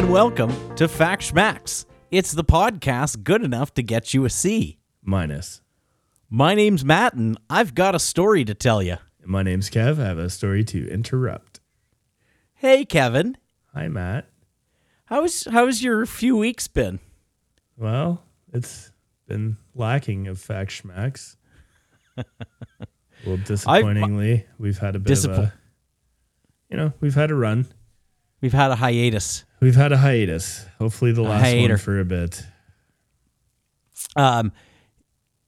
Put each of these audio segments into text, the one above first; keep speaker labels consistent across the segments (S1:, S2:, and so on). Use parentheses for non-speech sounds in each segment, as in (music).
S1: And welcome to Fact Schmacks. It's the podcast good enough to get you a C.
S2: Minus.
S1: My name's Matt, and I've got a story to tell you.
S2: My name's Kev. I have a story to interrupt.
S1: Hey, Kevin,
S2: Hi, Matt.
S1: how's how's your few weeks been?
S2: Well, it's been lacking of fact schmacks. well, (laughs) disappointingly, we've had a bit
S1: Disappo-
S2: of a, you know, we've had a run.
S1: We've had a hiatus.
S2: We've had a hiatus. Hopefully, the last one for a bit.
S1: Um,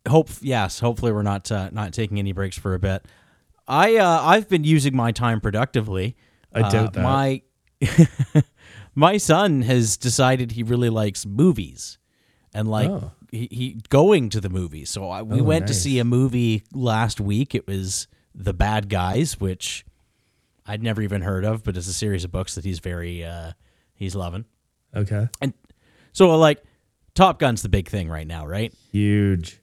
S1: hope yes, hopefully we're not uh, not taking any breaks for a bit. I uh, I've been using my time productively.
S2: I
S1: Uh,
S2: doubt that.
S1: My (laughs) my son has decided he really likes movies, and like
S2: Oh.
S1: he, he going to the movies. So I, we
S2: Oh,
S1: went to see a movie last week. It was The Bad Guys, which I'd never even heard of, but it's a series of books that he's very uh, he's loving.
S2: Okay.
S1: And so like Top Gun's the big thing right now, right?
S2: Huge.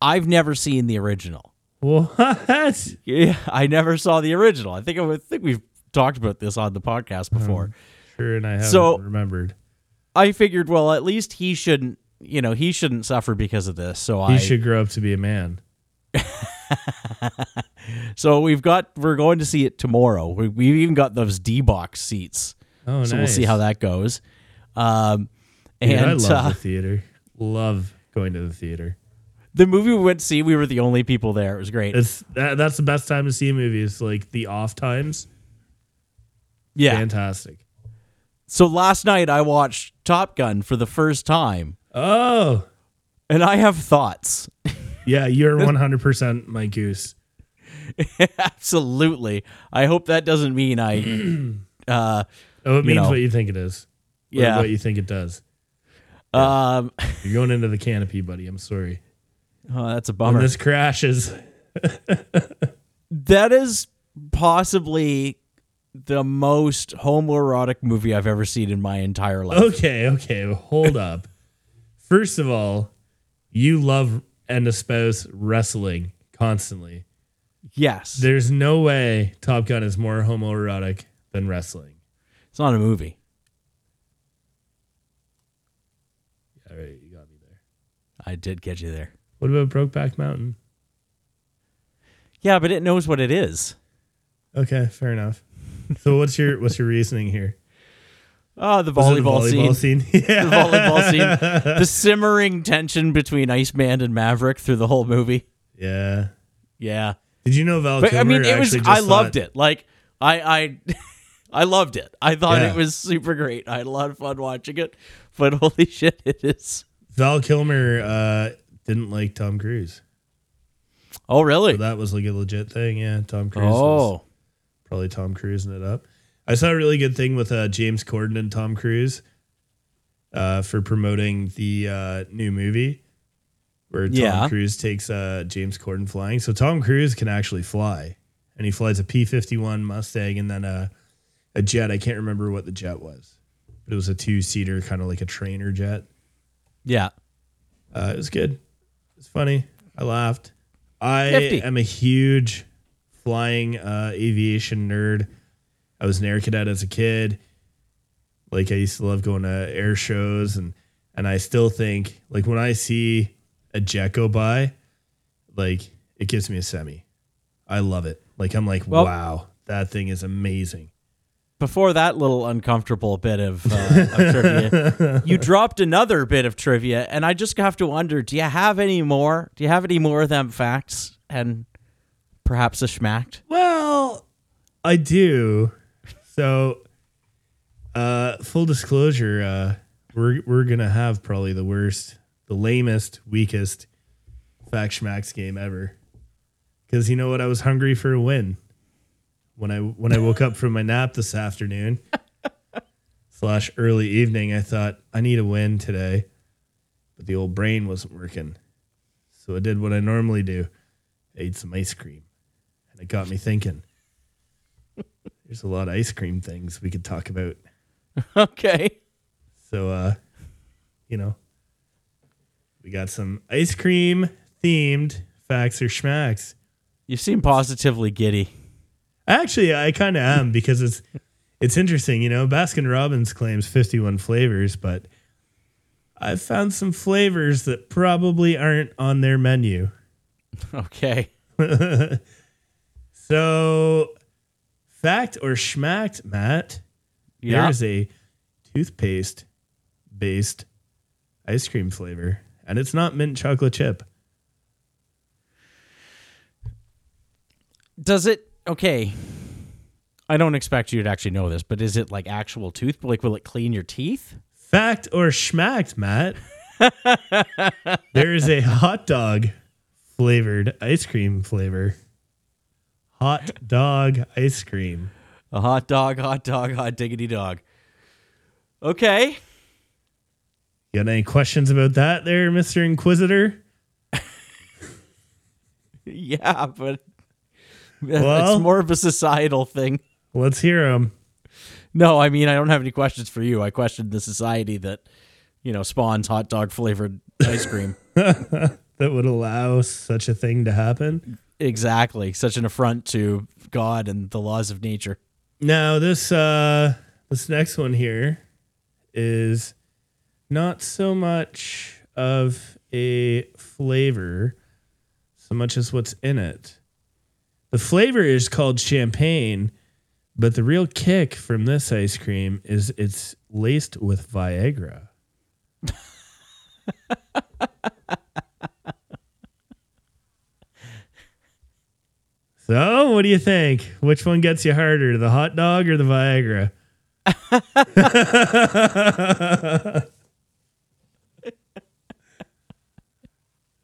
S1: I've never seen the original.
S2: What?
S1: Yeah, I never saw the original. I think I think we've talked about this on the podcast before.
S2: Sure, and I haven't
S1: So-
S2: remembered.
S1: I figured, well, at least he shouldn't, you know, he shouldn't suffer because of this. So
S2: He
S1: I,
S2: should grow up to be a man. (laughs)
S1: so we've got, we're going to see it tomorrow. We, we've even got those D box seats,
S2: Oh,
S1: so we'll see how that goes. Um,
S2: Dude,
S1: and
S2: I love
S1: uh,
S2: the theater. Love going to the theater.
S1: the movie we went to see, we were the only people there. It was great.
S2: It's that, that's the best time to see a movie. It's like the off times.
S1: yeah.
S2: Fantastic.
S1: So last night I watched Top Gun for the first time,
S2: Oh,
S1: and I have thoughts. (laughs)
S2: yeah, you're 100% my goose. (laughs)
S1: Absolutely. I hope that doesn't mean I. (clears throat) uh,
S2: Oh, it means
S1: know.
S2: what you think it is.
S1: Yeah.
S2: what you think it does.
S1: um, (laughs)
S2: You're going into the canopy, buddy. I'm sorry.
S1: oh, that's a
S2: When
S1: bummer.
S2: this crashes, (laughs)
S1: that is possibly the most homoerotic movie I've ever seen in my entire life.
S2: okay, okay, hold (laughs) up. First of all, you love and espouse wrestling constantly.
S1: Yes,
S2: There's no way Top Gun is more homoerotic than wrestling.
S1: It's not a movie.
S2: All right, you got me there.
S1: I did get you there.
S2: What about Brokeback Mountain?
S1: Yeah, but it knows what it is.
S2: Okay, fair enough. So what's your what's your reasoning here?
S1: Oh, the
S2: Was it
S1: volleyball,
S2: the volleyball
S1: scene.
S2: scene? (laughs) yeah.
S1: The volleyball scene. (laughs) The simmering tension between Iceman and Maverick through the whole movie.
S2: Yeah.
S1: Yeah.
S2: Did you know Val
S1: But
S2: Kilmer
S1: I mean, it was.
S2: actually just
S1: I loved it. Like I, I, (laughs) I loved it. I thought
S2: Yeah.
S1: it was super great. I had a lot of fun watching it. But (laughs) holy shit, it is.
S2: Val Kilmer uh, didn't like Tom Cruise.
S1: Oh really?
S2: So that was like a legit thing. Yeah, Tom Cruise. was
S1: oh,
S2: probably Tom cruising it up. I saw a really good thing with uh, James Corden and Tom Cruise uh, for promoting the uh, new movie where Tom
S1: Yeah.
S2: Cruise takes uh, James Corden flying. So Tom Cruise can actually fly, and he flies a P fifty one Mustang and then a a jet. I can't remember what the jet was, but it was a two seater, kind of like a trainer jet.
S1: yeah.
S2: Uh, it was good. It's funny. I laughed. I
S1: Nifty.
S2: am a huge flying uh, aviation nerd. I was an air cadet as a kid. Like I used to love going to air shows and and I still think like when I see a jet go by, like it gives me a semi. I love it. Like I'm like,
S1: Well-
S2: wow, that thing is amazing.
S1: Before that little uncomfortable bit of, uh, of (laughs) trivia, you dropped another bit of trivia, and I just have to wonder: Do you have any more? Do you have any more of them facts and perhaps a schmacked?
S2: Well, I do. So, uh, full disclosure, uh, we're we're gonna have probably the worst, the lamest, weakest fact schmacks game ever. Because you know what, I was hungry for a win when I when I woke up from my nap this afternoon (laughs) slash early evening. I thought I need a win today, but the old brain wasn't working, so I did what I normally do: I ate some ice cream, and it got me thinking. There's a lot of ice cream things we could talk about. (laughs)
S1: Okay.
S2: So, uh, you know, we got some ice cream themed facts or schmacks.
S1: You seem positively giddy.
S2: Actually, I kind of am because it's it's interesting, you know, Baskin Robbins claims 51 flavors, but I've found some flavors that probably aren't on their menu. (laughs)
S1: Okay. (laughs)
S2: So, fact or schmacked, Matt?
S1: Yeah.
S2: There is a toothpaste based ice cream flavor, and it's not mint chocolate chip.
S1: Does it? Okay. I don't expect you to actually know this, but is it like actual tooth? Like, will it clean your teeth?
S2: Fact or schmacked, Matt? (laughs) there is a hot dog flavored ice cream flavor. Hot dog ice cream.
S1: A hot dog, hot dog, hot diggity dog. Okay.
S2: You got any questions about that there, Mr. Inquisitor? (laughs)
S1: Yeah, but (laughs)
S2: Well-
S1: it's more of a societal thing.
S2: Let's hear them.
S1: No, I mean I don't have any questions for you. I questioned the society that, you know, spawns hot dog flavored ice cream. (laughs)
S2: That would allow such a thing to happen.
S1: exactly. Such an affront to God and the laws of nature.
S2: Now this uh this next one here is not so much of a flavor so much as what's in it. The flavor is called champagne, but the real kick from this ice cream is it's laced with Viagra. (laughs) so, what do you think? Which one gets you harder, the hot dog or the Viagra? (laughs)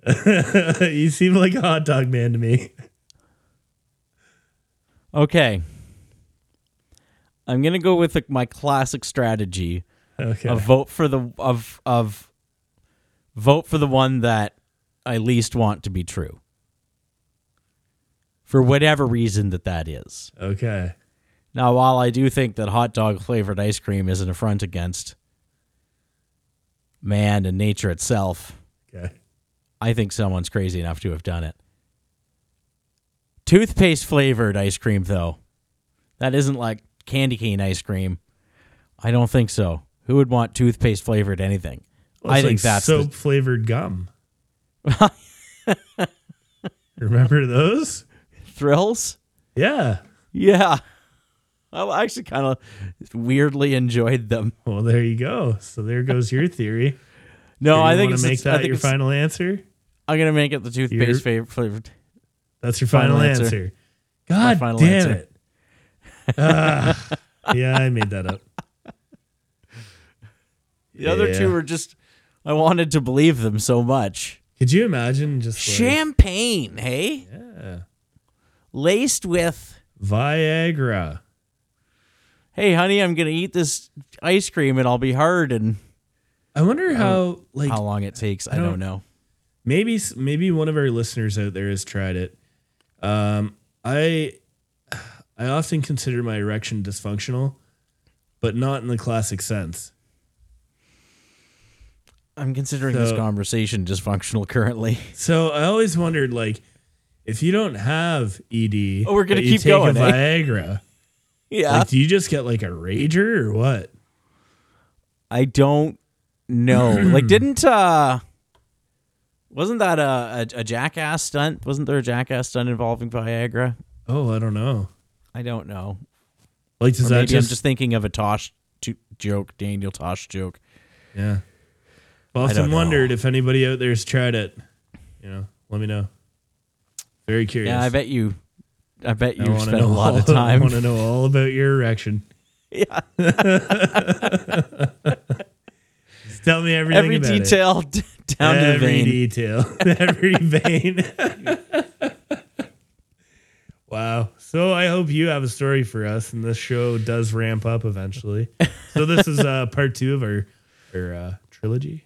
S2: (laughs) you seem like a hot dog man to me.
S1: Okay. I'm gonna go with my classic strategy
S2: Okay.
S1: of vote for the of of vote for the one that I least want to be true. For whatever reason that that is.
S2: Okay.
S1: Now, while I do think that hot dog flavored ice cream is an affront against man and nature itself,
S2: Okay.
S1: I think someone's crazy enough to have done it. Toothpaste flavored ice cream, though, that isn't like candy cane ice cream. I don't think so. Who would want toothpaste flavored anything? I
S2: It's
S1: think
S2: like
S1: that's
S2: soap flavored gum. (laughs) Remember those?
S1: thrills.
S2: Yeah.
S1: Yeah, I actually kind of weirdly enjoyed them.
S2: Well, there you go. So there goes your theory. (laughs)
S1: No,
S2: You
S1: I think it's
S2: to make
S1: I
S2: that
S1: think
S2: your final answer.
S1: I'm gonna make it the toothpaste
S2: Your-
S1: flavored.
S2: That's your final,
S1: Final
S2: answer.
S1: answer.
S2: God
S1: final
S2: damn
S1: answer.
S2: it. Ah, yeah, I made that up. (laughs)
S1: The other
S2: Yeah.
S1: two were just. I wanted to believe them so much.
S2: Could you imagine just like,
S1: Champagne, hey,
S2: yeah,
S1: laced with.
S2: Viagra?
S1: Hey, honey, I'm gonna eat this ice cream and I'll be hard and
S2: I wonder how like
S1: how long it takes. I
S2: don't-
S1: don't know.
S2: maybe maybe one of our listeners out there has tried it. Um, I I often consider my erection dysfunctional, but not in the classic sense.
S1: I'm considering this conversation dysfunctional currently. (laughs)
S2: So I always wondered, like, if you don't have ED,
S1: Oh, we're gonna
S2: but you
S1: keep
S2: take
S1: going,
S2: a
S1: eh?
S2: Viagra. (laughs)
S1: Yeah,
S2: Like, do you just get like a rager or what?
S1: I don't know. like, (clears throat) didn't uh, wasn't that a, a a jackass stunt? Wasn't there a jackass stunt involving Viagra?
S2: Oh, I don't know.
S1: I don't know.
S2: Like, does
S1: Or
S2: that
S1: maybe
S2: just,
S1: I'm just thinking of a Tosh jo- joke, Daniel Tosh joke.
S2: yeah? Well,
S1: I
S2: often wondered if anybody out there's tried it. You know, let me know. Very curious.
S1: Yeah, I bet you. I bet you spent a lot of (laughs) time.
S2: I want to know all about your erection. (laughs)
S1: yeah, (laughs)
S2: Just tell me everything.
S1: every
S2: about it. (laughs)
S1: down to the
S2: every
S1: vein.
S2: detail, (laughs) every vein. (laughs) wow. So I hope you have a story for us, and this show does ramp up eventually. So this is uh, part two of our our uh, trilogy.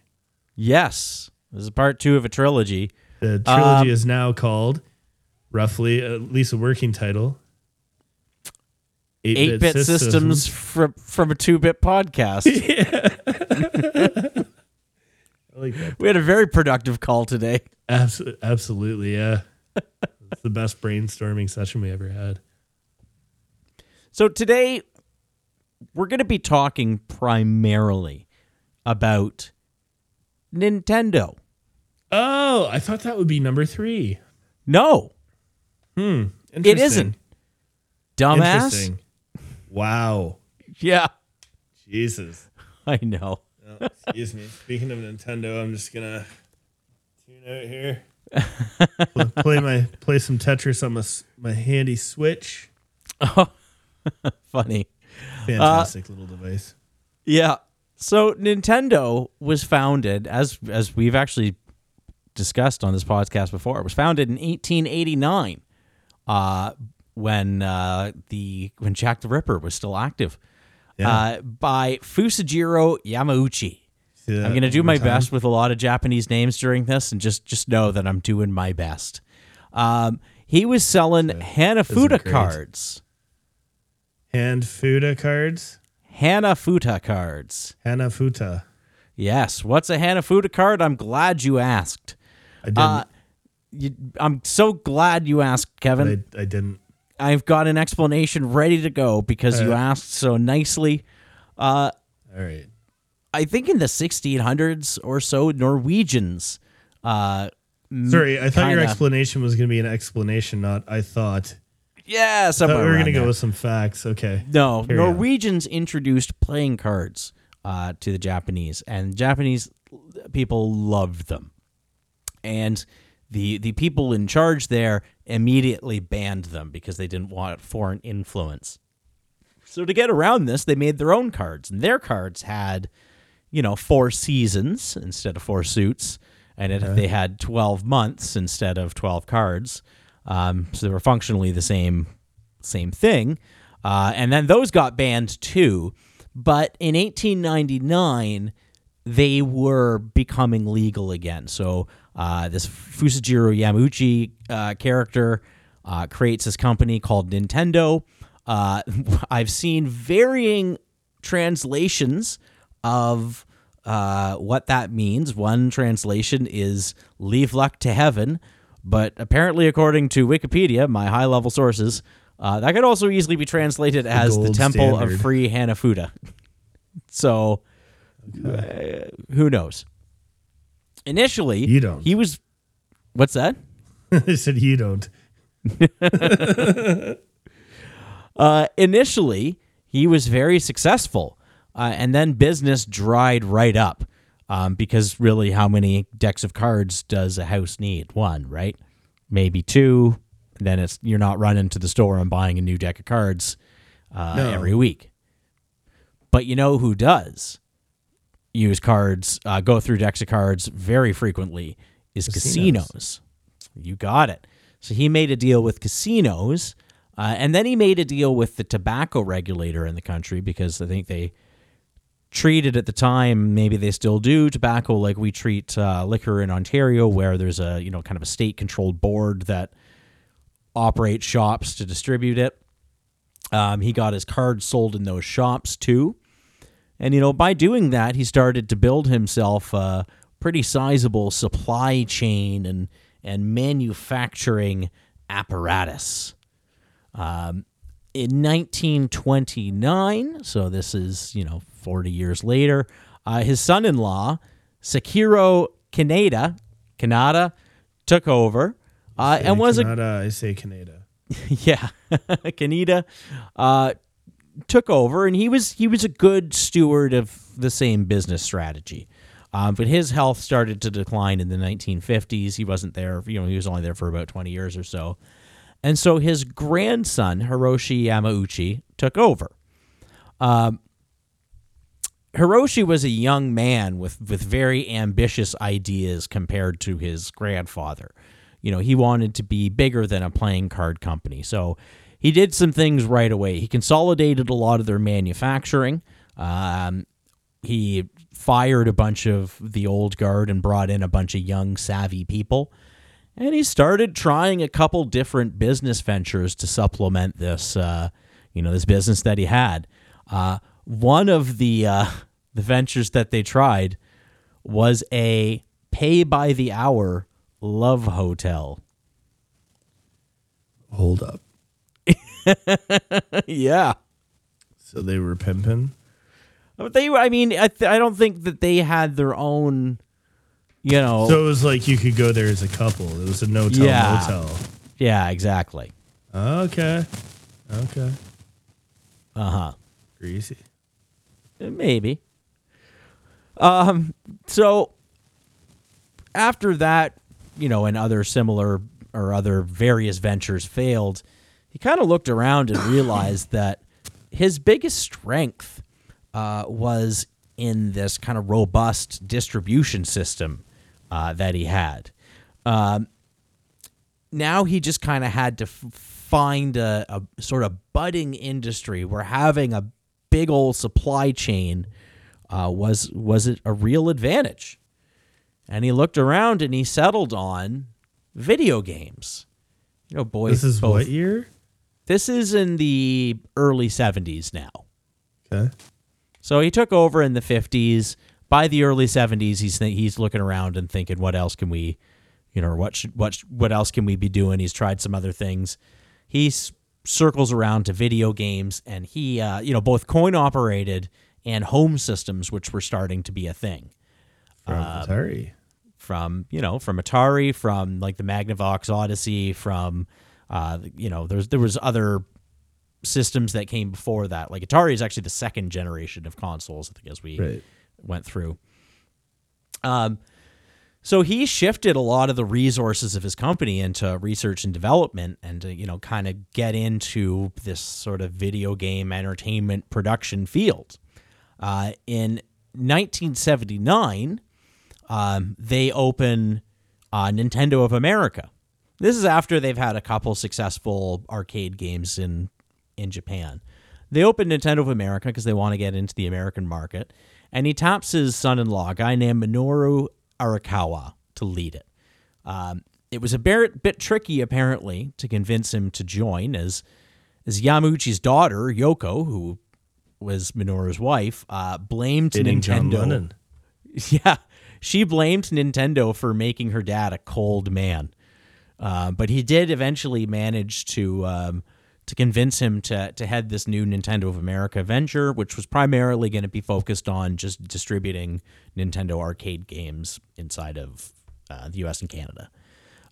S1: Yes, this is part two of a trilogy.
S2: The trilogy
S1: Um,
S2: is now called, roughly, at least a working title.
S1: Eight bit systems from from a two bit podcast.
S2: I like that.
S1: we had a very productive call today.
S2: Abs- absolutely, yeah. (laughs) it's the best brainstorming session we ever had.
S1: So today, we're going to be talking primarily about Nintendo.
S2: Oh, I thought that would be number three.
S1: No,
S2: Hmm.
S1: it isn't. Dumbass.
S2: Interesting. Wow.
S1: Yeah,
S2: Jesus.
S1: I know.
S2: Excuse me. Speaking of Nintendo, I'm just gonna tune out here. (laughs) Play my play some Tetris on my my handy Switch.
S1: Oh, (laughs) Funny.
S2: Fantastic little device.
S1: Yeah. So Nintendo was founded as as we've actually discussed on this podcast before. It was founded in 1889, uh, when uh, the when Jack the Ripper was still active,
S2: Yeah.
S1: uh, by Fusajiro Yamauchi.
S2: That
S1: I'm gonna do my
S2: time?
S1: best with a lot of Japanese names during this, and just just know that I'm doing my best. Um, he was selling Hanafuda cards.
S2: Hanafuda cards.
S1: Hanafuda cards.
S2: Hanafuta.
S1: Yes. What's a Hanafuda card? I'm glad you asked.
S2: I didn't.
S1: Uh, you, I'm so glad you asked, Kevin.
S2: I, I didn't.
S1: I've got an explanation ready to go because you asked so nicely. Uh,
S2: All right.
S1: I think in the 1600s or so, Norwegians. Uh,
S2: Sorry, I thought your
S1: kinda-
S2: explanation was going to be an explanation, not I thought.
S1: Yeah,
S2: I
S1: somewhere
S2: we were going to go with some facts. Okay.
S1: No,
S2: on.
S1: Norwegians introduced playing cards uh, to the Japanese, and Japanese people loved them. And the the people in charge there immediately banned them because they didn't want foreign influence. So to get around this, they made their own cards, and their cards had, you know, four seasons instead of four suits, and it, they had twelve months instead of twelve cards. Um, so they were functionally the same same thing. Uh, and then those got banned too. But in 1899, they were becoming legal again. So uh, this Fusajiro Yamauchi uh, character uh, creates this company called Nintendo. Uh, (laughs) I've seen varying translations of uh, what that means. One translation is "leave luck to heaven," but apparently, according to Wikipedia, my high-level sources, uh, that could also easily be translated as the
S2: gold
S1: Temple of. Free Hanafuda. (laughs) so, uh, who knows? Initially,
S2: You don't.
S1: He was. What's that? (laughs)
S2: I said you don't. (laughs)
S1: Uh, initially, he was very successful, uh, and then business dried right up um, because really, how many decks of cards does a house need? One, right? Maybe two. Then it's you're not running to the store and buying a new deck of cards uh,
S2: No.
S1: every week. But you know who does use cards, uh, go through decks of cards very frequently is
S2: Casinos.
S1: casinos. You got it. So he made a deal with casinos, uh, and then he made a deal with the tobacco regulator in the country because I think they treated at the time, maybe they still do, tobacco like we treat uh, liquor in Ontario, where there's a you know kind of a state-controlled board that operates shops to distribute it. Um, he got his cards sold in those shops too. And, you know, by doing that, he started to build himself a pretty sizable supply chain and, and manufacturing apparatus. Um, in 1929, so this is, you know, 40 years later, uh, his son in law, Sekiryo Kaneda, Kanada, took over uh, and was a
S2: Canada, I say Canada. (laughs)
S1: yeah, (laughs) Kaneda uh, took over, and he was he was a good steward of the same business strategy. Um, but his health started to decline in the 1950s. He wasn't there, you know, he was only there for about 20 years or so, and so his grandson Hiroshi Yamauchi took over. Um, Hiroshi was a young man with with very ambitious ideas compared to his grandfather. You know, he wanted to be bigger than a playing card company. So he did some things right away. He consolidated a lot of their manufacturing. Um, he fired a bunch of the old guard and brought in a bunch of young, savvy people. And he started trying a couple different business ventures to supplement this, uh, you know, this business that he had. Uh, one of the uh, (laughs) the ventures that they tried was a pay by the hour love hotel.
S2: Hold up. (laughs)
S1: yeah.
S2: So they were pimping.
S1: But they, I mean, I, th- I don't think that they had their own, you know.
S2: So it was like you could go there as a couple. It was a no tell
S1: Yeah.
S2: motel.
S1: yeah, exactly.
S2: Okay. Okay.
S1: Uh huh.
S2: Greasy.
S1: Maybe. Um. So after that, you know, and other similar or other various ventures failed, he kind of looked around and realized (coughs) that his biggest strength uh, was in this kind of robust distribution system uh, that he had. Um, now he just kind of had to f- find a, a sort of budding industry where having a big old supply chain uh, was was it a real advantage. And he looked around and he settled on video games. You know, boys.
S2: This is
S1: both-
S2: what year?
S1: This is in the early '70s now.
S2: Okay.
S1: So he took over in the 50s. By the early 70s, he's th- he's looking around and thinking, what else can we, you know, what should, what sh- what else can we be doing? He's tried some other things. He s- circles around to video games, and he, uh, you know, both coin operated and home systems, which were starting to be a thing.
S2: From
S1: Um,
S2: Atari.
S1: From you know, from Atari, from like the Magnavox Odyssey, from uh, you know, there's there was other systems that came before that. Like Atari is actually the second generation of consoles, I think, as we
S2: Right.
S1: went through. Um, so he shifted a lot of the resources of his company into research and development, and to you know kind of get into this sort of video game entertainment production field. Uh, in 1979, um, they open uh, Nintendo of America. This is after they've had a couple successful arcade games in in Japan. They open Nintendo of America because they want to get into the American market, and he taps his son-in-law, a guy named Minoru Arakawa, to lead it. Um, it was a bit, bit tricky, apparently, to convince him to join, as as Yamauchi's daughter Yoko, who was Minoru's wife, uh, blamed Nintendo. (laughs) Yeah, she blamed Nintendo for making her dad a cold man. Uh, but he did eventually manage to um, to convince him to to head this new Nintendo of America venture, which was primarily going to be focused on just distributing Nintendo arcade games inside of uh, the U.S. and Canada.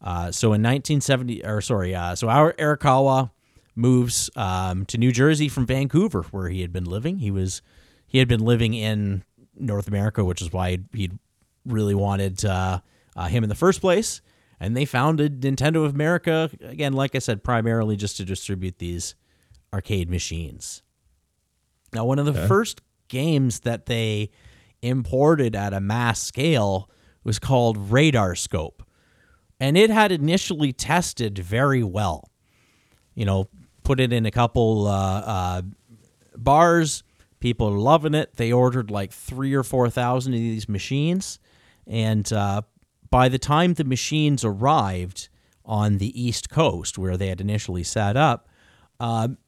S1: Uh, so in 1970, or sorry, uh, so our Arakawa moves um, to New Jersey from Vancouver, where he had been living. He was he had been living in North America, which is why he'd really wanted uh, him in the first place. And they founded Nintendo of America again, like I said, primarily just to distribute these arcade machines. Now, one of the first games that they imported at a mass scale was called Radar Scope, and it had initially tested very well. You know, put it in a couple uh, uh, bars. People are loving it. They ordered like three or four thousand of these machines, and uh, by the time the machines arrived on the East Coast, where they had initially set up, um,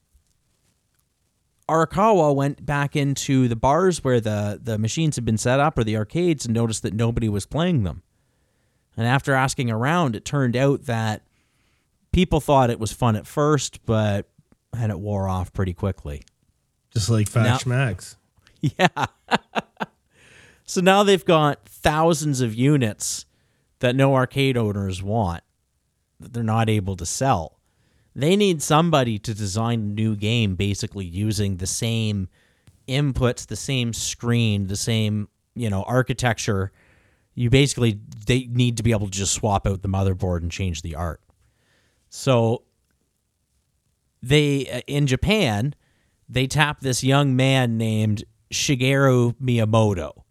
S1: Arakawa went back into the bars where the, the machines had been set up or the arcades and noticed that nobody was playing them. And after asking around, it turned out that people thought it was fun at first, but and it wore off pretty quickly.
S2: Just like Fat
S1: Now-
S2: Schmacks. (laughs)
S1: Yeah. so now they've got thousands of units that no arcade owners want that they're not able to sell. They need somebody to design a new game basically using the same inputs, the same screen, the same, you know, architecture. You basically they need to be able to just swap out the motherboard and change the art. So they uh, in Japan, they tap this young man named Shigeru Miyamoto,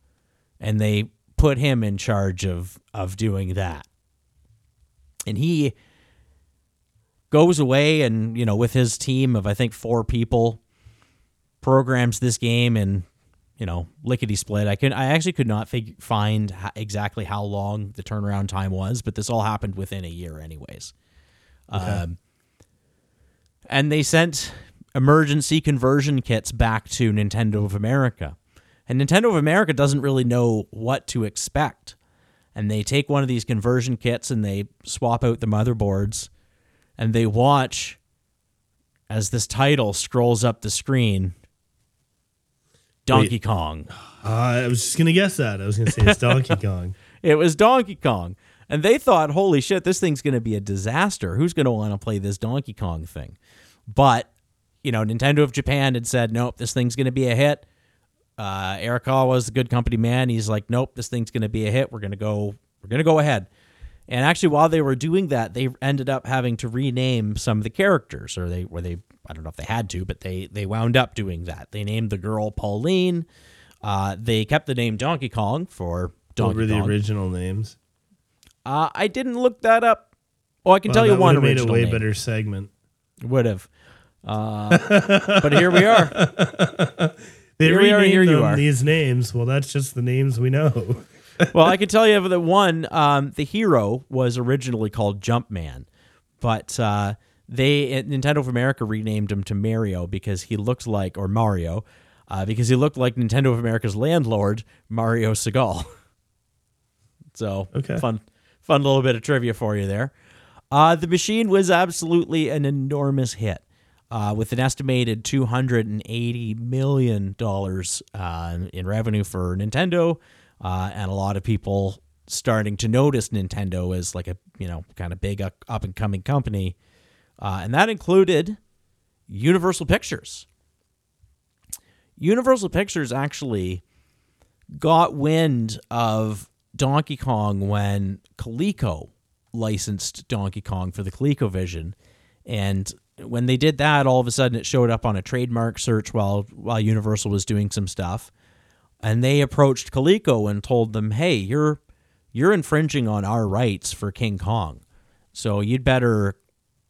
S1: and they put him in charge of of doing that. And he goes away and you know with his team of I think four people programs this game and you know lickety split. I could I actually could not fig- find exactly how long the turnaround time was, but this all happened within a year, anyways. Um, and they sent emergency conversion kits back to Nintendo of America. And Nintendo of America doesn't really know what to expect. And they take one of these conversion kits and they swap out the motherboards and they watch as this title scrolls up the screen Donkey
S2: Wait.
S1: Kong.
S2: Uh, I was just gonna guess that. I was gonna say it's Donkey (laughs) Kong.
S1: It was Donkey Kong. And they thought, holy shit, this thing's going to be a disaster. Who's going to want to play this Donkey Kong thing? But, you know, Nintendo of Japan had said, nope, this thing's going to be a hit. Uh, Arakawa was a good company man. He's like, nope, this thing's going to be a hit. We're going to go, we're going to go ahead. And actually, while they were doing that, they ended up having to rename some of the characters, or they, were they, I don't know if they had to, but they, they wound up doing that. They named the girl Pauline. Uh, they kept the name Donkey Kong for Donkey What
S2: were the
S1: Kong.
S2: original names?
S1: Uh, I didn't look that up. Oh, I can
S2: Well,
S1: tell you
S2: that
S1: one
S2: would've made a way
S1: name.
S2: better segment.
S1: Would have. Uh, but here we are. (laughs)
S2: They
S1: Here
S2: renamed
S1: here you
S2: them
S1: are.
S2: these names. Well, that's just the names we know. (laughs)
S1: Well, I can tell you that one, um, the hero was originally called Jumpman, but uh, they Nintendo of America renamed him to Mario because he looked like, or Mario, uh, because he looked like Nintendo of America's landlord, Mario Segal. (laughs) So
S2: Okay.
S1: fun, fun little bit of trivia for you there. Uh, the machine was absolutely an enormous hit, uh, with an estimated two hundred and eighty million dollars uh, in revenue for Nintendo, uh, and a lot of people starting to notice Nintendo as like a you know kind of big up and coming company, uh, and that included Universal Pictures. Universal Pictures actually got wind of Donkey Kong when Coleco licensed Donkey Kong for the ColecoVision, and when they did that, all of a sudden it showed up on a trademark search while while Universal was doing some stuff, and they approached Coleco and told them, "Hey, you're you're infringing on our rights for King Kong, so you'd better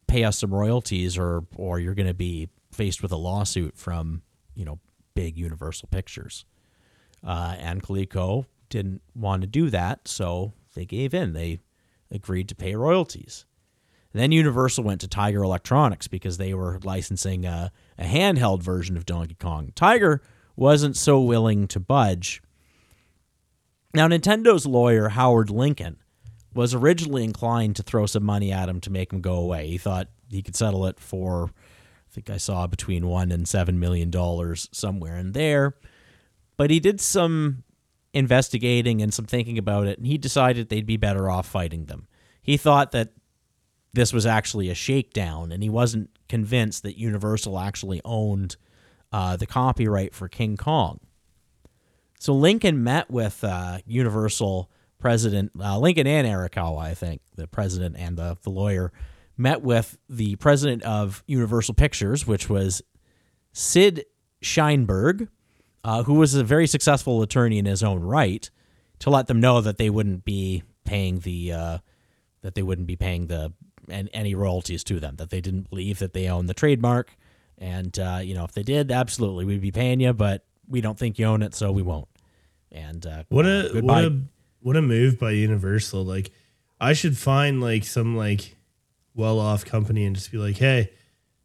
S1: pay us some royalties, or or you're going to be faced with a lawsuit from you know big Universal Pictures." uh, and Coleco didn't want to do that, so they gave in. They agreed to pay royalties. Then Universal went to Tiger Electronics because they were licensing a, a handheld version of Donkey Kong. Tiger wasn't so willing to budge. Now, Nintendo's lawyer, Howard Lincoln, was originally inclined to throw some money at him to make him go away. He thought he could settle it for, I think I saw between one and seven million dollars somewhere in there but he did some investigating and some thinking about it, and he decided they'd be better off fighting them. He thought that this was actually a shakedown, and he wasn't convinced that Universal actually owned uh, the copyright for King Kong. So Lincoln met with uh, Universal president uh, Lincoln and Arakawa, I think, the president and the, the lawyer, met with the president of Universal Pictures, which was Sid Sheinberg, uh, who was a very successful attorney in his own right, to let them know that they wouldn't be paying the uh, that they wouldn't be paying the an, any royalties to them. That they didn't believe that they owned the trademark, and uh, you know if they did, absolutely we'd be paying you, but we don't think you own it, so we won't. And uh,
S2: What a
S1: goodbye.
S2: what a what a move by Universal. Like I should find like some like well off company and just be like, hey,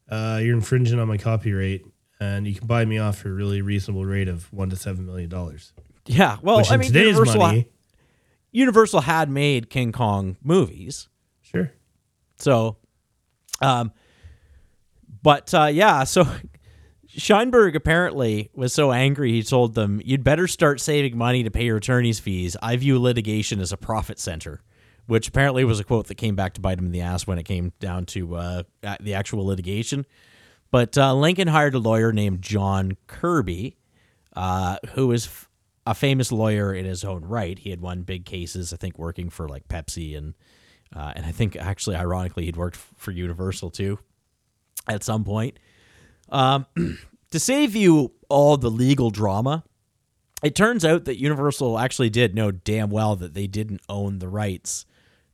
S2: uh, you're infringing on my copyright and you can buy me off for a really reasonable rate of one to seven million dollars.
S1: yeah, well,
S2: Which
S1: I mean, Universal,
S2: money,
S1: Universal had made King Kong movies.
S2: sure.
S1: So, um, but uh, yeah, so (laughs) Sheinberg apparently was so angry he told them, "You'd better start saving money to pay your attorney's fees. I view litigation as a profit center." Which apparently was a quote that came back to bite him in the ass when it came down to uh, the actual litigation. But uh, Lincoln hired a lawyer named John Kirby, uh, who was f- a famous lawyer in his own right. He had won big cases, I think, working for like Pepsi and uh, and I think actually, ironically, he'd worked for Universal too at some point. Um, (clears throat) to save you all the legal drama, it turns out that Universal actually did know damn well that they didn't own the rights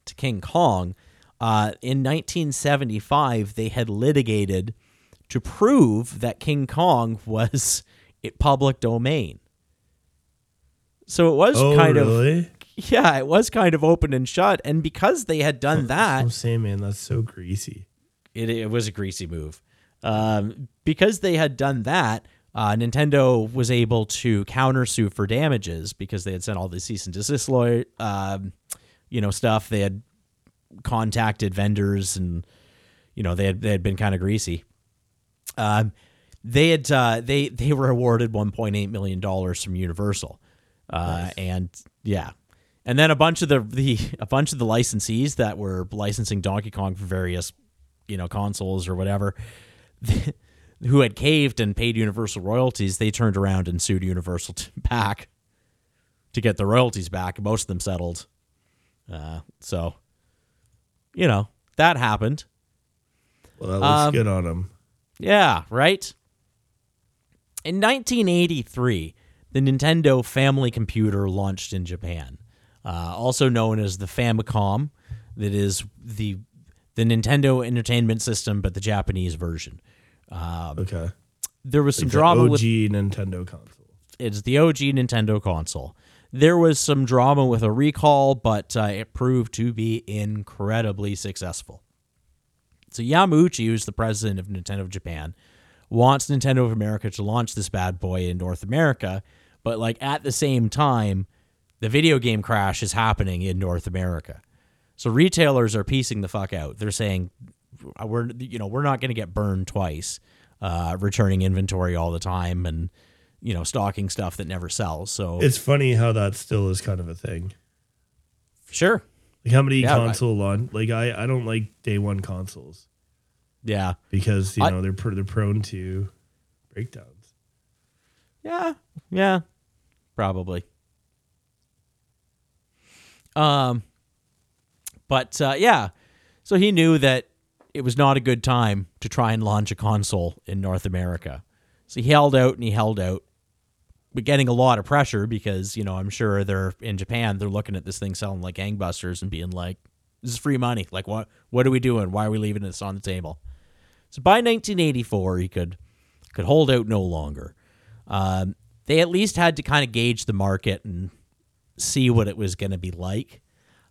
S1: to King Kong. Uh, in 1975, they had litigated to prove that King Kong (laughs) was public domain. So it was
S2: Oh,
S1: kind of
S2: really? (laughs)
S1: yeah, it was kind of open and shut, and because they had done that,
S2: I'm saying, man, that's so greasy.
S1: it, it was a greasy move. Um, because they had done that, uh, Nintendo was able to countersue for damages because they had sent all the cease and desist lawyer, um, you know, stuff. They had contacted vendors, and you know, they had they had been kind of greasy. Um, they had uh, they they were awarded 1.8 million dollars from Universal, uh, and yeah, and then a bunch of the the a bunch of the licensees that were licensing Donkey Kong for various you know consoles or whatever. (laughs) who had caved and paid Universal royalties, they turned around and sued Universal to (laughs) back to get the royalties back. Most of them settled. Uh, so, you know, that happened.
S2: Well, that looks
S1: Um,
S2: good on them.
S1: Yeah, right? In 1983, the Nintendo Family Computer launched in Japan, uh, also known as the Famicom. That is the the Nintendo Entertainment System, but the Japanese version.
S2: Okay.
S1: There was some
S2: Like the
S1: drama
S2: OG
S1: with
S2: Nintendo console.
S1: it's the OG Nintendo console. There was some drama with a recall, but uh, it proved to be incredibly successful. So Yamauchi, who's the president of Nintendo of Japan, wants Nintendo of America to launch this bad boy in North America, but like at the same time, the video game crash is happening in North America. So retailers are piecing the fuck out. They're saying we're you know we're not going to get burned twice, uh, returning inventory all the time and you know stocking stuff that never sells. So
S2: It's funny how that still is kind of a thing.
S1: sure,
S2: Like how many
S1: Yeah, I-
S2: console launch? Like I, I don't like day one consoles
S1: yeah,
S2: because you
S1: I-
S2: know they're pr- they're prone to breakdowns.
S1: yeah, yeah, probably. Um, but uh, yeah, so he knew that it was not a good time to try and launch a console in North America. So he held out and he held out, but getting a lot of pressure because you know I'm sure they're in Japan. They're looking at this thing selling like gangbusters and being like, "This is free money. Like what? What are we doing? Why are we leaving this on the table?" So by 1984, he could could hold out no longer. Um, they at least had to kind of gauge the market and see what it was going to be like.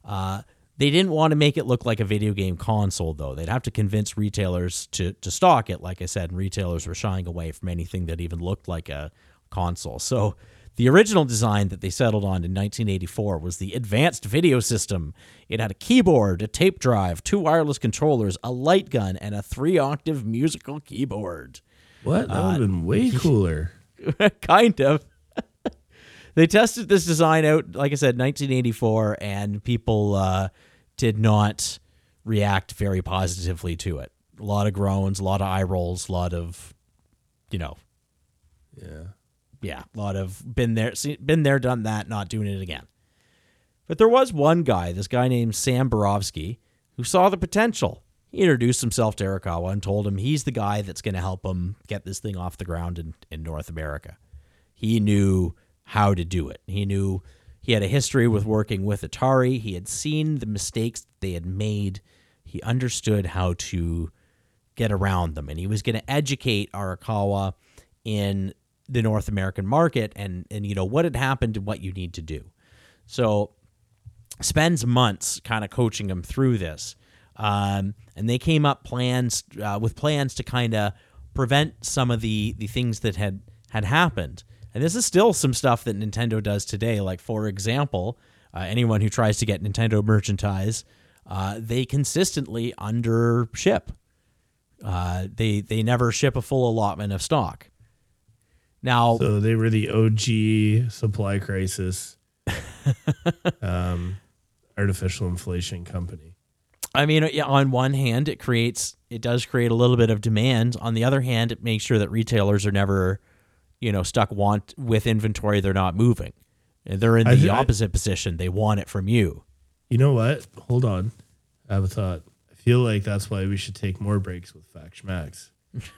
S1: Uh, they didn't want to make it look like a video game console, though. They'd have to convince retailers to to stock it. Like I said, and retailers were shying away from anything that even looked like a console. So the original design that they settled on in 1984 was the Advanced Video System. It had a keyboard, a tape drive, two wireless controllers, a light gun, and a three octave musical keyboard.
S2: What? That
S1: Uh,
S2: would have been way (laughs) cooler.
S1: kind of. They tested this design out, like I said, 1984, and people uh, did not react very positively to it. A lot of groans, a lot of eye rolls, a lot of, you know,
S2: Yeah.
S1: yeah, a lot of been there, see- been there, done that, not doing it again. But there was one guy, this guy named Sam Borofsky, who saw the potential. He introduced himself to Arakawa and told him he's the guy that's going to help him get this thing off the ground in, in North America. He knew how to do it. He knew he had a history with working with Atari. He had seen the mistakes they had made. He understood how to get around them, and he was going to educate Arakawa in the North American market and and you know what had happened and what you need to do. So spends months kind of coaching him through this, um, and they came up plans uh, with plans to kind of prevent some of the the things that had had happened. And this is still some stuff that Nintendo does today. Like for example, uh, anyone who tries to get Nintendo merchandise, uh, they consistently under ship. Uh, they they never ship a full allotment of stock. Now,
S2: So they were the OG supply crisis, (laughs) um, artificial inflation company.
S1: I mean, on one hand, it creates it does create a little bit of demand. On the other hand, it makes sure that retailers are never, you know, stuck want with inventory they're not moving. They're in the
S2: thi- I-
S1: opposite position. They want it from you.
S2: You know what? Hold on. I have a thought. I feel like that's why we should take more breaks with Fact Max. (laughs)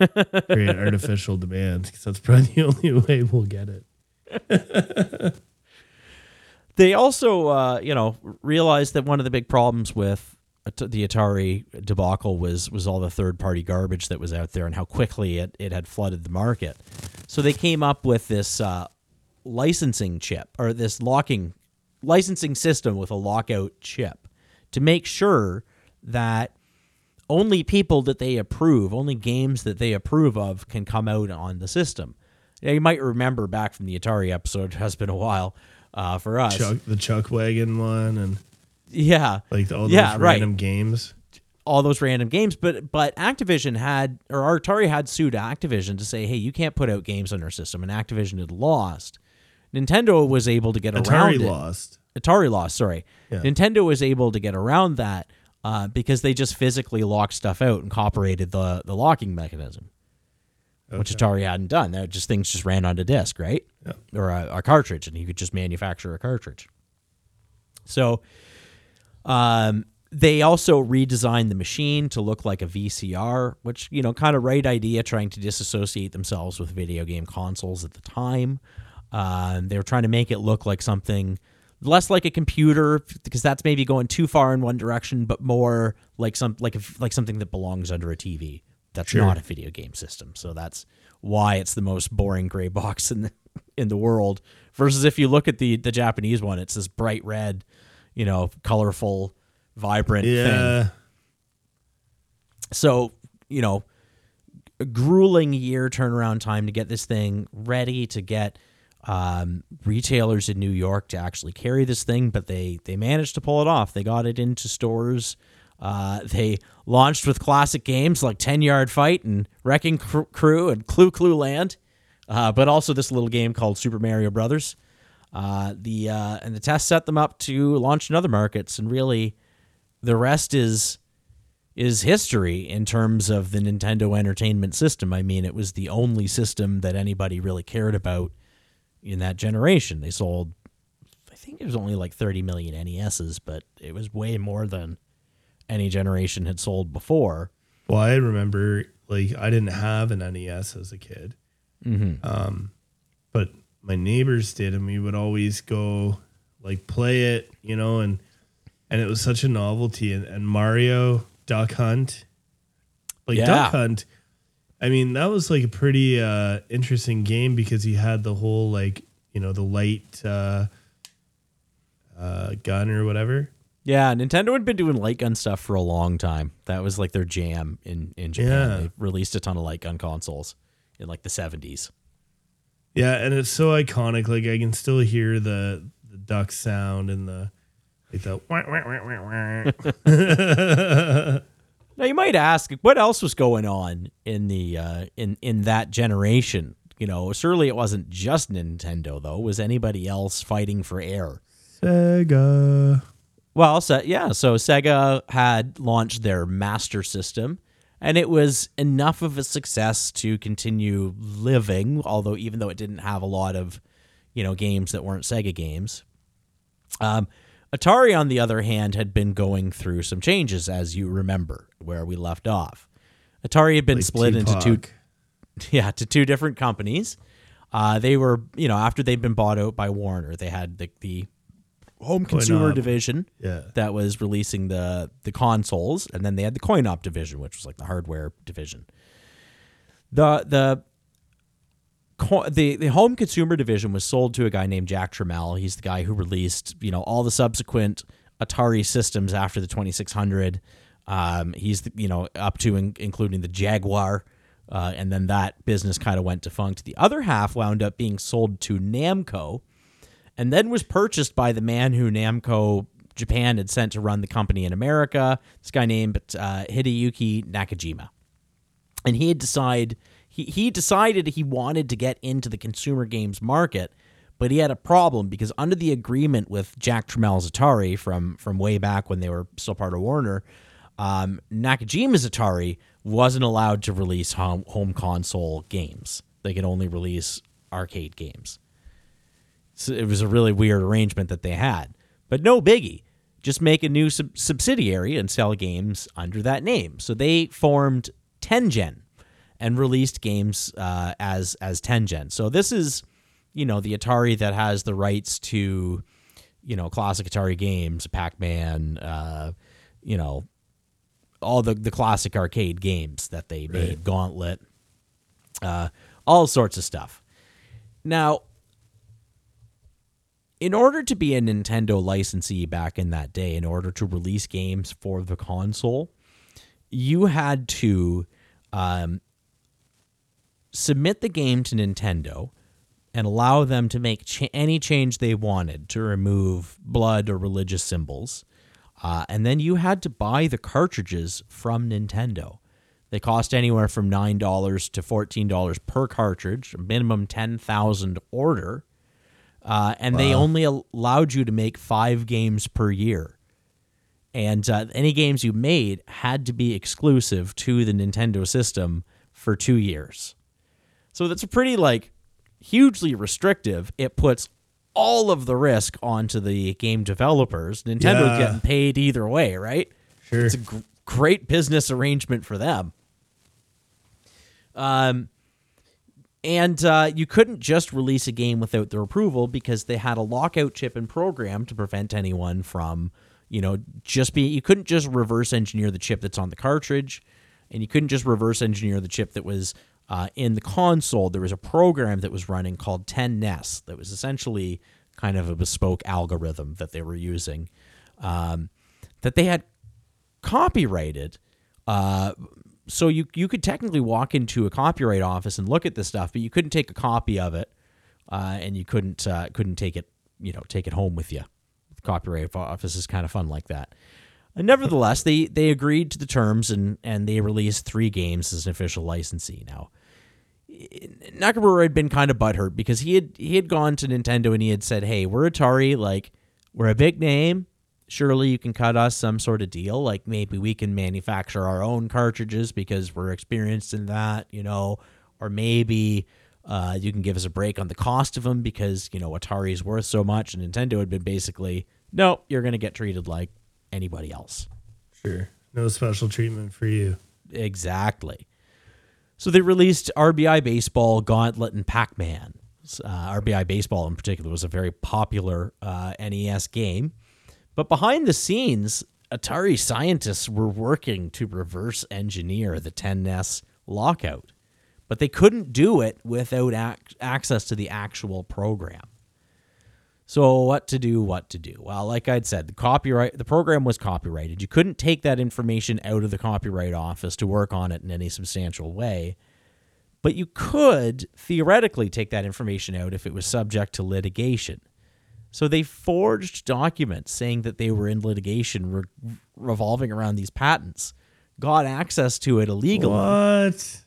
S2: Create artificial demand because that's probably the only (laughs) way we'll get it. (laughs)
S1: They also, uh, you know, realized that one of the big problems with the Atari debacle was was all the third party garbage that was out there and how quickly it, it had flooded the market. So they came up with this uh, licensing chip or this locking licensing system with a lockout chip to make sure that only people that they approve, only games that they approve of can come out on the system. Yeah, you might remember back from the Atari episode, it (laughs) has been a while uh, for us.
S2: Chuck, the Chuck Wagon one and
S1: Yeah.
S2: like all those
S1: Yeah, right.
S2: random games.
S1: all those random games. But but Activision had or Atari had sued Activision to say, hey, you can't put out games on our system, and Activision had lost. Nintendo was able to get around
S2: Atari
S1: it.
S2: lost.
S1: Atari lost. Sorry,
S2: Yeah.
S1: Nintendo was able to get around that uh, because they just physically locked stuff out and cooperated the the locking mechanism, which Atari hadn't done. That just things just ran onto disk, right?
S2: Yeah.
S1: Or a, a cartridge, and you could just manufacture a cartridge. So, um, they also redesigned the machine to look like a VCR, which you know, kind of right idea, trying to disassociate themselves with video game consoles at the time. Uh, they were trying to make it look like something less like a computer because that's maybe going too far in one direction, but more like some like a, like something that belongs under a TV. That's
S2: Sure.
S1: not a video game system. So that's why it's the most boring gray box in the in the world. Versus if you look at the the Japanese one, it's this bright red, you know, colorful, vibrant thing.
S2: Yeah.
S1: So, you know, a grueling year turnaround time to get this thing ready to get um, retailers in New York to actually carry this thing, but they they managed to pull it off. They got it into stores. Uh, they launched with classic games like Ten Yard Fight and Wrecking Crew and Clu Clu Land, uh, but also this little game called Super Mario Brothers. Uh, the uh, and the test set them up to launch in other markets, and really, the rest is is history in terms of the Nintendo Entertainment System. I mean, it was the only system that anybody really cared about in that generation. They sold, I think it was only like 30 million NESs, but it was way more than any generation had sold before.
S2: Well, I remember like I didn't have an NES as a kid,
S1: Mm-hmm.
S2: um, but my neighbors did, and we would always go like play it, you know, and and it was such a novelty. And, and Mario Duck Hunt, like
S1: Yeah.
S2: Duck Hunt, I mean that was like a pretty uh, interesting game because he had the whole like you know the light uh, uh, gun or whatever.
S1: Yeah, Nintendo had been doing light gun stuff for a long time. That was like their jam in, in Japan.
S2: Yeah.
S1: They released a ton of light gun consoles in like the 70s.
S2: Yeah, and it's so iconic. Like I can still hear the the duck sound and the like the wah, wah, wah, wah, wah. (laughs)
S1: Now you might ask, what else was going on in the uh, in in that generation? You know, surely it wasn't just Nintendo though. Was anybody else fighting for air?
S2: Sega.
S1: Well, so, yeah. So Sega had launched their Master System, and it was enough of a success to continue living. Although, even though it didn't have a lot of, you know, games that weren't Sega games. Um, Atari, on the other hand, had been going through some changes, as you remember, where we left off. Atari had been
S2: Like
S1: split into two (laughs) yeah, to two different companies. Uh, they were, you know, after they'd been bought out by Warner, they had the, the home consumer
S2: Coin-op.
S1: division
S2: Yeah.
S1: that was releasing the the consoles, and then they had the coin op division, which was like the hardware division. The the the the home consumer division was sold to a guy named Jack Tramiel. He's the guy who released you know all the subsequent Atari systems after the 2600. Um, he's the, you know up to in, including the Jaguar, uh, and then that business kind of went defunct. The other half wound up being sold to Namco, and then was purchased by the man who Namco Japan had sent to run the company in America. This guy named uh, Hideyuki Nakajima and he had decide he, he decided he wanted to get into the consumer games market but he had a problem because under the agreement with Jack Tramiel's Atari from from way back when they were still part of Warner, um, Nakajima's Atari wasn't allowed to release home, home console games. They could only release arcade games. So it was a really weird arrangement that they had. But no biggie. Just make a new sub- subsidiary and sell games under that name. So they formed Tengen and released games uh, as as Tengen. So this is, you know, the Atari that has the rights to, you know, classic Atari games, Pac-Man, uh, you know, all the the classic arcade games that they made, Gauntlet, uh, all sorts of stuff. Now, in order to be a Nintendo licensee back in that day, in order to release games for the console, you had to um, submit the game to Nintendo and allow them to make any change they wanted to remove blood or religious symbols. Uh, and then you had to buy the cartridges from Nintendo. They cost anywhere from $9 to $14 per cartridge, minimum 10,000 order. Uh, and they only allowed you to make five games per year. And uh, any games you made had to be exclusive to the Nintendo system for two years. So that's a pretty, like, hugely restrictive. It puts all of the risk onto the game developers. Nintendo's
S2: Yeah.
S1: getting paid either way, right?
S2: Sure.
S1: It's a gr- great business arrangement for them. Um, and uh, you couldn't just release a game without their approval because they had a lockout chip and program to prevent anyone from, you know, just be. You couldn't just reverse engineer the chip that's on the cartridge, and you couldn't just reverse engineer the chip that was uh, in the console. There was a program that was running called 10NES that was essentially kind of a bespoke algorithm that they were using, um, that they had copyrighted. Uh, so you you could technically walk into a copyright office and look at this stuff, but you couldn't take a copy of it, uh, and you couldn't uh, couldn't take it you know take it home with you. The copyright office is kind of fun like that. And nevertheless, they they agreed to the terms and and they released three games as an official licensee. Now, Nakamura had been kind of butthurt because he had he had gone to Nintendo and he had said, "Hey, we're Atari, like we're a big name. Surely you can cut us some sort of deal. Like maybe we can manufacture our own cartridges because we're experienced in that, you know, or maybe uh, you can give us a break on the cost of them because you know Atari's worth so much." And Nintendo had been basically, "No, you're going to get treated like anybody else."
S2: Sure. No special treatment for you.
S1: Exactly. So they released RBI Baseball, Gauntlet, and Pac Man. Uh, RBI Baseball, in particular, was a very popular uh, NES game. But behind the scenes, Atari scientists were working to reverse engineer the 10NES lockout. But they couldn't do it without ac- access to the actual program. So what to do, what to do? Well, like I'd said, the copyright the program was copyrighted. You couldn't take that information out of the copyright office to work on it in any substantial way. But you could theoretically take that information out if it was subject to litigation. So they forged documents saying that they were in litigation re- revolving around these patents, got access to it illegally,
S2: What?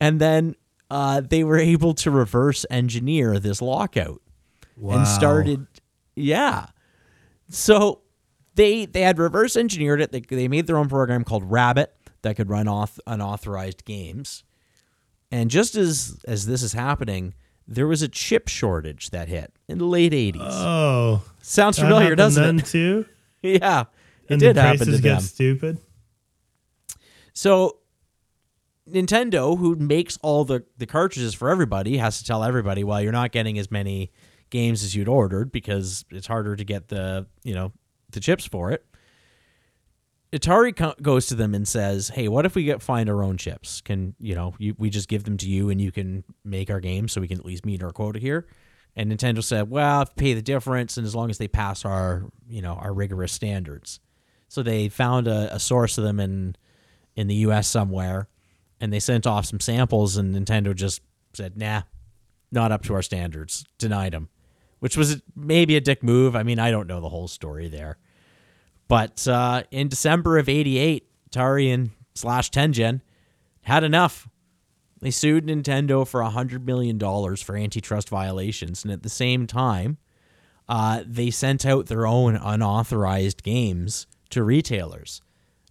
S1: and then uh, they were able to reverse engineer this lockout
S2: Wow.
S1: and started yeah so they they had reverse engineered it they, they made their own program called rabbit that could run off unauthorized games and just as as this is happening there was a chip shortage that hit in the late 80s
S2: Oh.
S1: sounds familiar doesn't
S2: then
S1: it
S2: too? (laughs)
S1: yeah it
S2: And
S1: did
S2: the
S1: happen
S2: prices
S1: to
S2: get
S1: them
S2: stupid.
S1: So Nintendo, who makes all the, the cartridges for everybody, has to tell everybody, well, you're not getting as many games as you'd ordered because it's harder to get the you know the chips for it. Atari co- goes to them and says, "Hey, what if we get find our own chips? Can you know you, we just give them to you and you can make our games so we can at least meet our quota here?" And Nintendo said, "Well, pay the difference, and as long as they pass our you know our rigorous standards." So they found a, a source of them in in the U.S. somewhere, and they sent off some samples, and Nintendo just said, "Nah, not up to our standards." Denied them, which was maybe a dick move. I mean, I don't know the whole story there, but uh, in December of '88, Atari and slash Tengen had enough. They sued Nintendo for hundred million dollars for antitrust violations, and at the same time, uh, they sent out their own unauthorized games to retailers.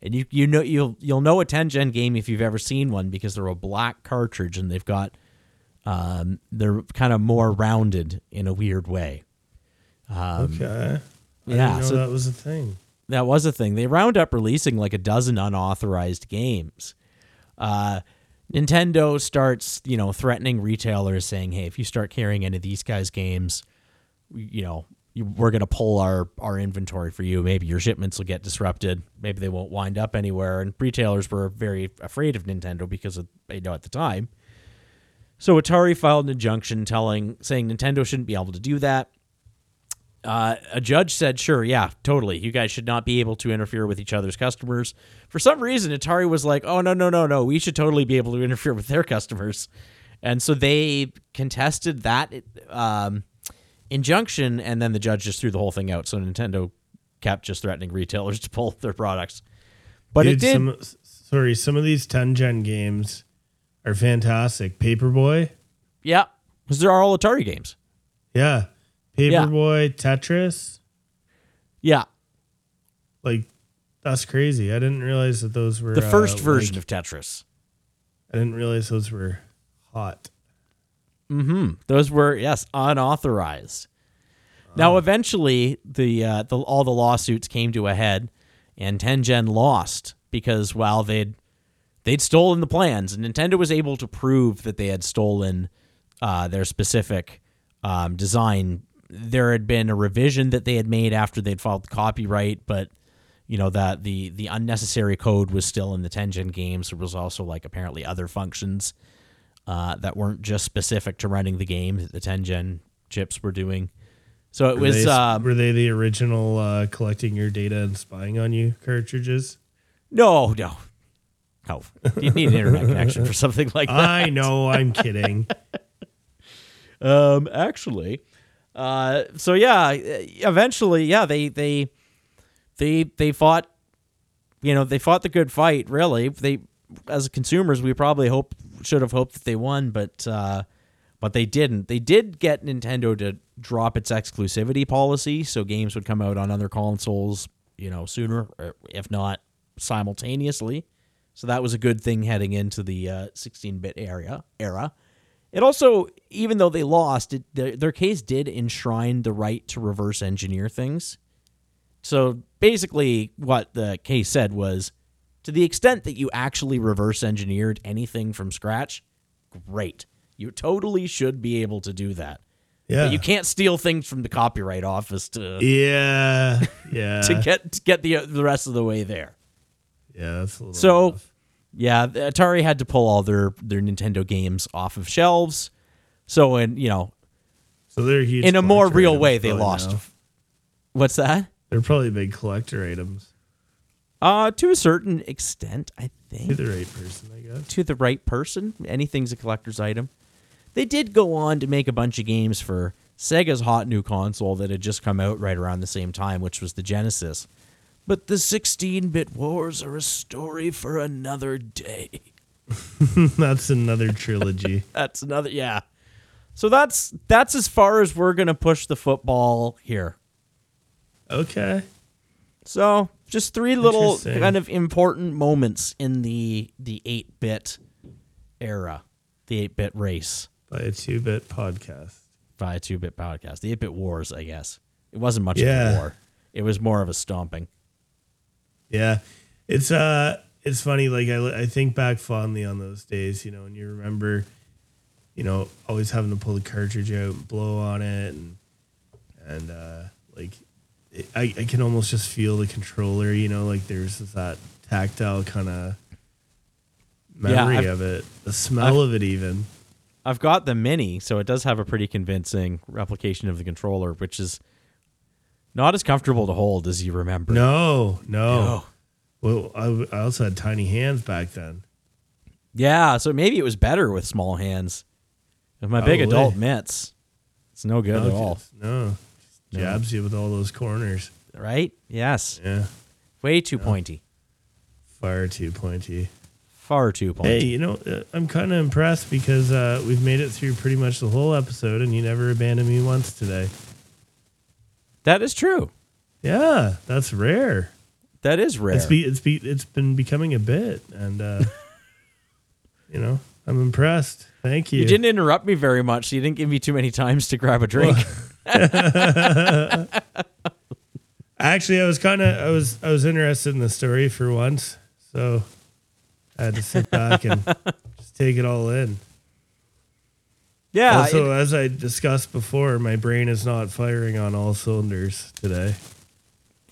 S1: And you you know you'll you'll know a Tengen game if you've ever seen one because they're a black cartridge and they've got um, they're kind of more rounded in a weird way.
S2: okay. I
S1: yeah, so-
S2: that was a thing.
S1: That was a thing. They round up releasing like a dozen unauthorized games. Uh, Nintendo starts, you know, threatening retailers, saying, "Hey, if you start carrying any of these guys' games, you know, we're gonna pull our our inventory for you. Maybe your shipments will get disrupted. Maybe they won't wind up anywhere." And retailers were very afraid of Nintendo because of you know at the time. So Atari filed an injunction telling saying Nintendo shouldn't be able to do that. Uh, a judge said, "Sure, yeah, totally. You guys should not be able to interfere with each other's customers." For some reason, Atari was like, "Oh no, no, no, no. We should totally be able to (laughs) interfere with their customers," and so they contested that um, injunction, and then the judge just threw the whole thing out. So Nintendo kept just threatening retailers (laughs) to pull their products. But
S2: Dude,
S1: it did.
S2: Some, sorry, some of these Tengen games are fantastic. Paperboy,
S1: yeah, because they're all Atari games.
S2: yeah. Paperboy, Tetris,
S1: Yeah,
S2: like that's crazy. I didn't realize that those were
S1: the first
S2: uh,
S1: version
S2: like-
S1: of Tetris.
S2: I didn't realize those were hot. Mm-hmm.
S1: Those were yes unauthorized. Now, eventually, the, uh, the all the lawsuits came to a head, and Tengen lost because while they'd they'd stolen the plans, and Nintendo was able to prove that they had stolen uh, their specific um, design. There had been a revision that they had made after they'd filed the copyright, but you know that the the unnecessary code was still in the Tengen games. There was also like apparently other functions uh, that weren't just specific to running the game that the Tengen chips were doing. So it
S2: Were
S1: was
S2: they,
S1: um,
S2: were they the original uh, collecting your data and spying on you cartridges?
S1: no, no, no. You need an internet connection for something like that.
S2: I know, I'm kidding. (laughs)
S1: Um, actually, uh, so yeah, eventually, yeah, they they they they fought. You know, they fought the good fight. Really, they as consumers, we probably hope should have hoped that they won, but uh, but they didn't. They did get Nintendo to drop its exclusivity policy, so games would come out on other consoles, you know, sooner, or if not simultaneously. So that was a good thing heading into the uh, 16-bit area era. It also, even though they lost, it, their, their case did enshrine the right to reverse engineer things. So basically, what the case said was to the extent that you actually reverse engineered anything from scratch, great. You totally should be able to do that.
S2: Yeah.
S1: But you can't steal things from the copyright office to
S2: yeah. (laughs) Yeah.
S1: to get to get the the rest of the way there.
S2: yeah, that's a little
S1: So,
S2: rough.
S1: Yeah, Atari had to pull all their their Nintendo games off of shelves. So, in you know,
S2: So they're huge.
S1: in a more real way, they lost.
S2: now.
S1: What's that?
S2: They're probably big collector items.
S1: Uh, to a certain extent, I think.
S2: To the right person, I guess.
S1: To the right person, anything's a collector's item. They did go on to make a bunch of games for Sega's hot new console that had just come out right around the same time, which was the Genesis. But the 16 bit wars are a story for another day. (laughs)
S2: that's another trilogy. (laughs)
S1: That's another, yeah. So that's that's as far as we're gonna push the football here.
S2: Okay.
S1: So just three little kind of important moments in the the eight bit era, the eight bit race
S2: By a two bit podcast.
S1: by a two bit podcast, the eight bit wars, I guess. It wasn't much of a war. It was more of a stomping.
S2: Yeah. It's uh it's funny like I I think back fondly on those days, you know, and you remember you know, always having to pull the cartridge out and blow on it and and uh like it, I I can almost just feel the controller, you know, like there's that tactile kind of memory
S1: I've-
S2: of it, the smell of it even.
S1: I've got the mini, so it does have a pretty convincing replication of the controller, which is not as comfortable to hold as you remember.
S2: No, no.
S1: No.
S2: Well, I, I also had tiny hands back then.
S1: Yeah, so maybe it was better with small hands. With my big
S2: Probably.
S1: adult mitts, it's no good
S2: no,
S1: at all,
S2: just- no, Just jabs you with all those corners.
S1: right? Yes,
S2: Yeah,
S1: way too pointy,
S2: far too pointy.
S1: far too pointy.
S2: Hey, you know, uh, I'm kind of impressed because uh, we've made it through pretty much the whole episode, and you never abandoned me once today.
S1: That is true.
S2: Yeah, that's rare.
S1: That is rare.
S2: It's be it's be it's been becoming a bit, and uh, (laughs) you know, I'm impressed. Thank you.
S1: you didn't interrupt me very much. So you didn't give me too many times to grab a drink. (laughs)
S2: Actually, I was kind of I was I was interested in the story for once, so I had to sit back and (laughs) just take it all in.
S1: Yeah.
S2: also,
S1: it-
S2: as I discussed before, my brain is not firing on all cylinders today.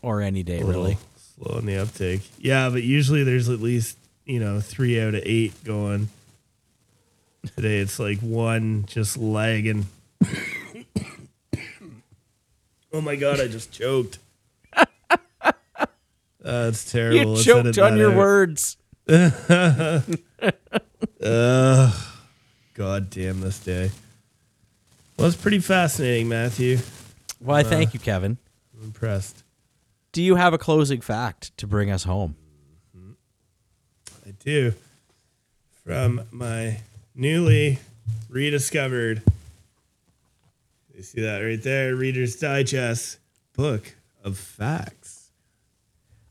S1: or any day,
S2: A
S1: really.
S2: slow in the uptake. Yeah, but usually there's at least you know three out of eight going. Today it's like one just lagging. (coughs) oh my god! I just choked. (laughs) That's terrible.
S1: You
S2: Let's
S1: choked
S2: edit
S1: on your
S2: out.
S1: words. (laughs)
S2: Ugh. God damn this day. Well, it's pretty fascinating, Matthew.
S1: Why, uh, thank you, Kevin.
S2: I'm impressed.
S1: do you have a closing fact to bring us home? Mm-hmm.
S2: I do. From my newly rediscovered, you see that right there, Reader's Digest book of facts.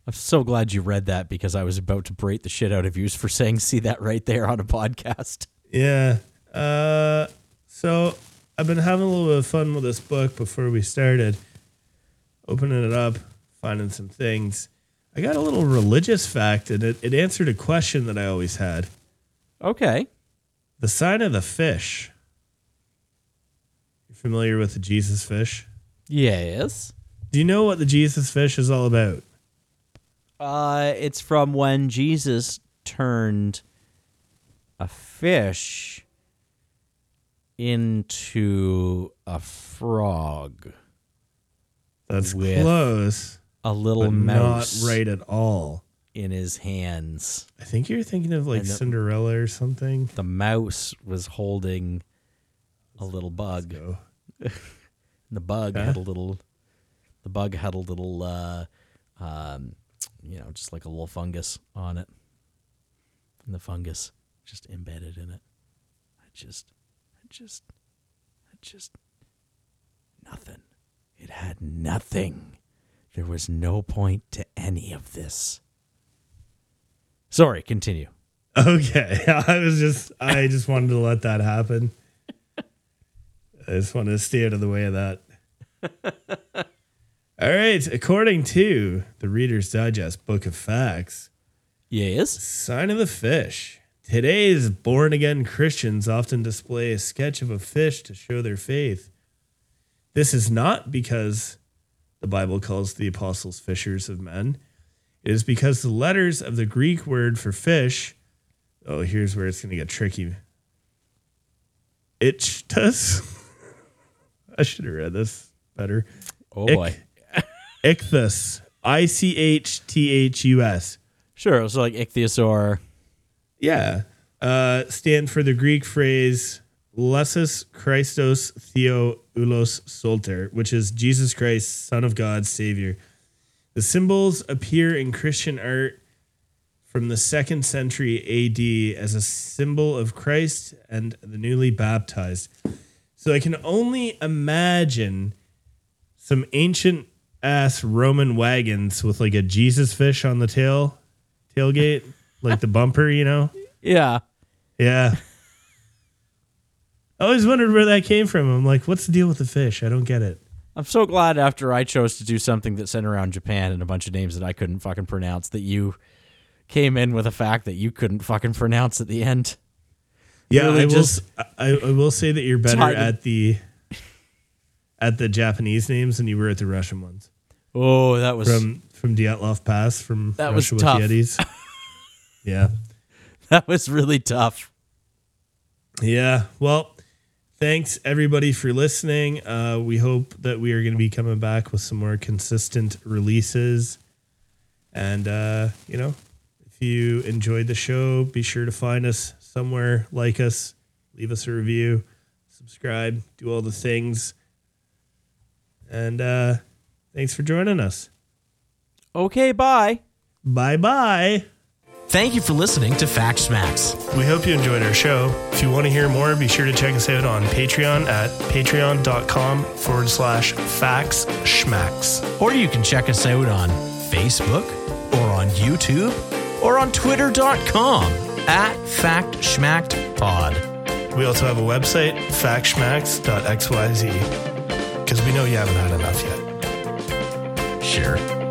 S1: I'm so glad you read that because I was about to break the shit out of you for saying see that right there on a podcast.
S2: Yeah. Uh, so I've been having a little bit of fun with this book before we started. Opening it up, finding some things. I got a little religious fact, and it, it answered a question that I always had.
S1: Okay.
S2: The sign of the fish. You're familiar with the Jesus fish?
S1: Yes.
S2: Do you know what the Jesus fish is all about?
S1: Uh, it's from when Jesus turned a fish into a frog,
S2: That's close,
S1: a little mouse
S2: not right at all.
S1: in his hands.
S2: I think you're thinking of like
S1: the-
S2: Cinderella or something.
S1: The mouse was holding a little bug. (laughs) The bug
S2: Okay.
S1: had a little. The bug had a little, uh, um, you know, just like a little fungus on it, and the fungus just embedded in it. I just, just, just, nothing. It had nothing. There was no point to any of this. Sorry, continue.
S2: Okay, (laughs) I was just I just wanted to let that happen. (laughs) I just wanted to stay out of the way of that. (laughs) All right, according to the Reader's Digest Book of Facts,
S1: Yes.
S2: sign of the fish. Today's born again Christians often display a sketch of a fish to show their faith. This is not because the Bible calls the apostles fishers of men. It is because the letters of the Greek word for fish. Oh, here's where it's going to get tricky. Ichthus. (laughs) I should have read this better.
S1: Oh
S2: Ick-
S1: boy.
S2: Ichthus. I C H T H U S.
S1: Sure. It was like ichthyosaur.
S2: Yeah. Uh, stand for the Greek phrase Lesus Christos Theo Ulos Solter, which is Jesus Christ, Son of God, Savior. The symbols appear in Christian art from the second century AD as a symbol of Christ and the newly baptized. So I can only imagine some ancient ass Roman wagons with like a Jesus fish on the tail tailgate, like the bumper, you know?
S1: Yeah.
S2: Yeah. I always wondered where that came from. I'm like, what's the deal with the fish? I don't get it.
S1: I'm so glad after I chose to do something that sent around Japan and a bunch of names that I couldn't fucking pronounce that you came in with a fact that you couldn't fucking pronounce at the end.
S2: Yeah,
S1: Really
S2: I will. I, I will say that you're better at the at the Japanese names than you were at the Russian ones
S1: Oh, that was
S2: from from Dyatlov Pass from
S1: That was
S2: Russia with
S1: tough.
S2: Yetis. (laughs) yeah, (laughs)
S1: that was really tough.
S2: yeah. Well, thanks everybody for listening. Uh, we hope that we are going to be coming back with some more consistent releases, and uh, you know, if you enjoyed the show, be sure to find us somewhere, like us, leave us a review, subscribe, do all the things. And uh, thanks for joining us.
S1: Okay, bye.
S2: Bye bye.
S3: Thank you for listening to Fact Schmacks.
S2: We hope you enjoyed our show. If you want to hear more, be sure to check us out on Patreon at patreon.com forward slash facts schmacks.
S3: Or you can check us out on Facebook or on YouTube or on twitter.com at Fact Schmacked Pod.
S2: We also have a website, factschmacks.xyz, because we know you haven't had enough yet.
S3: Sure.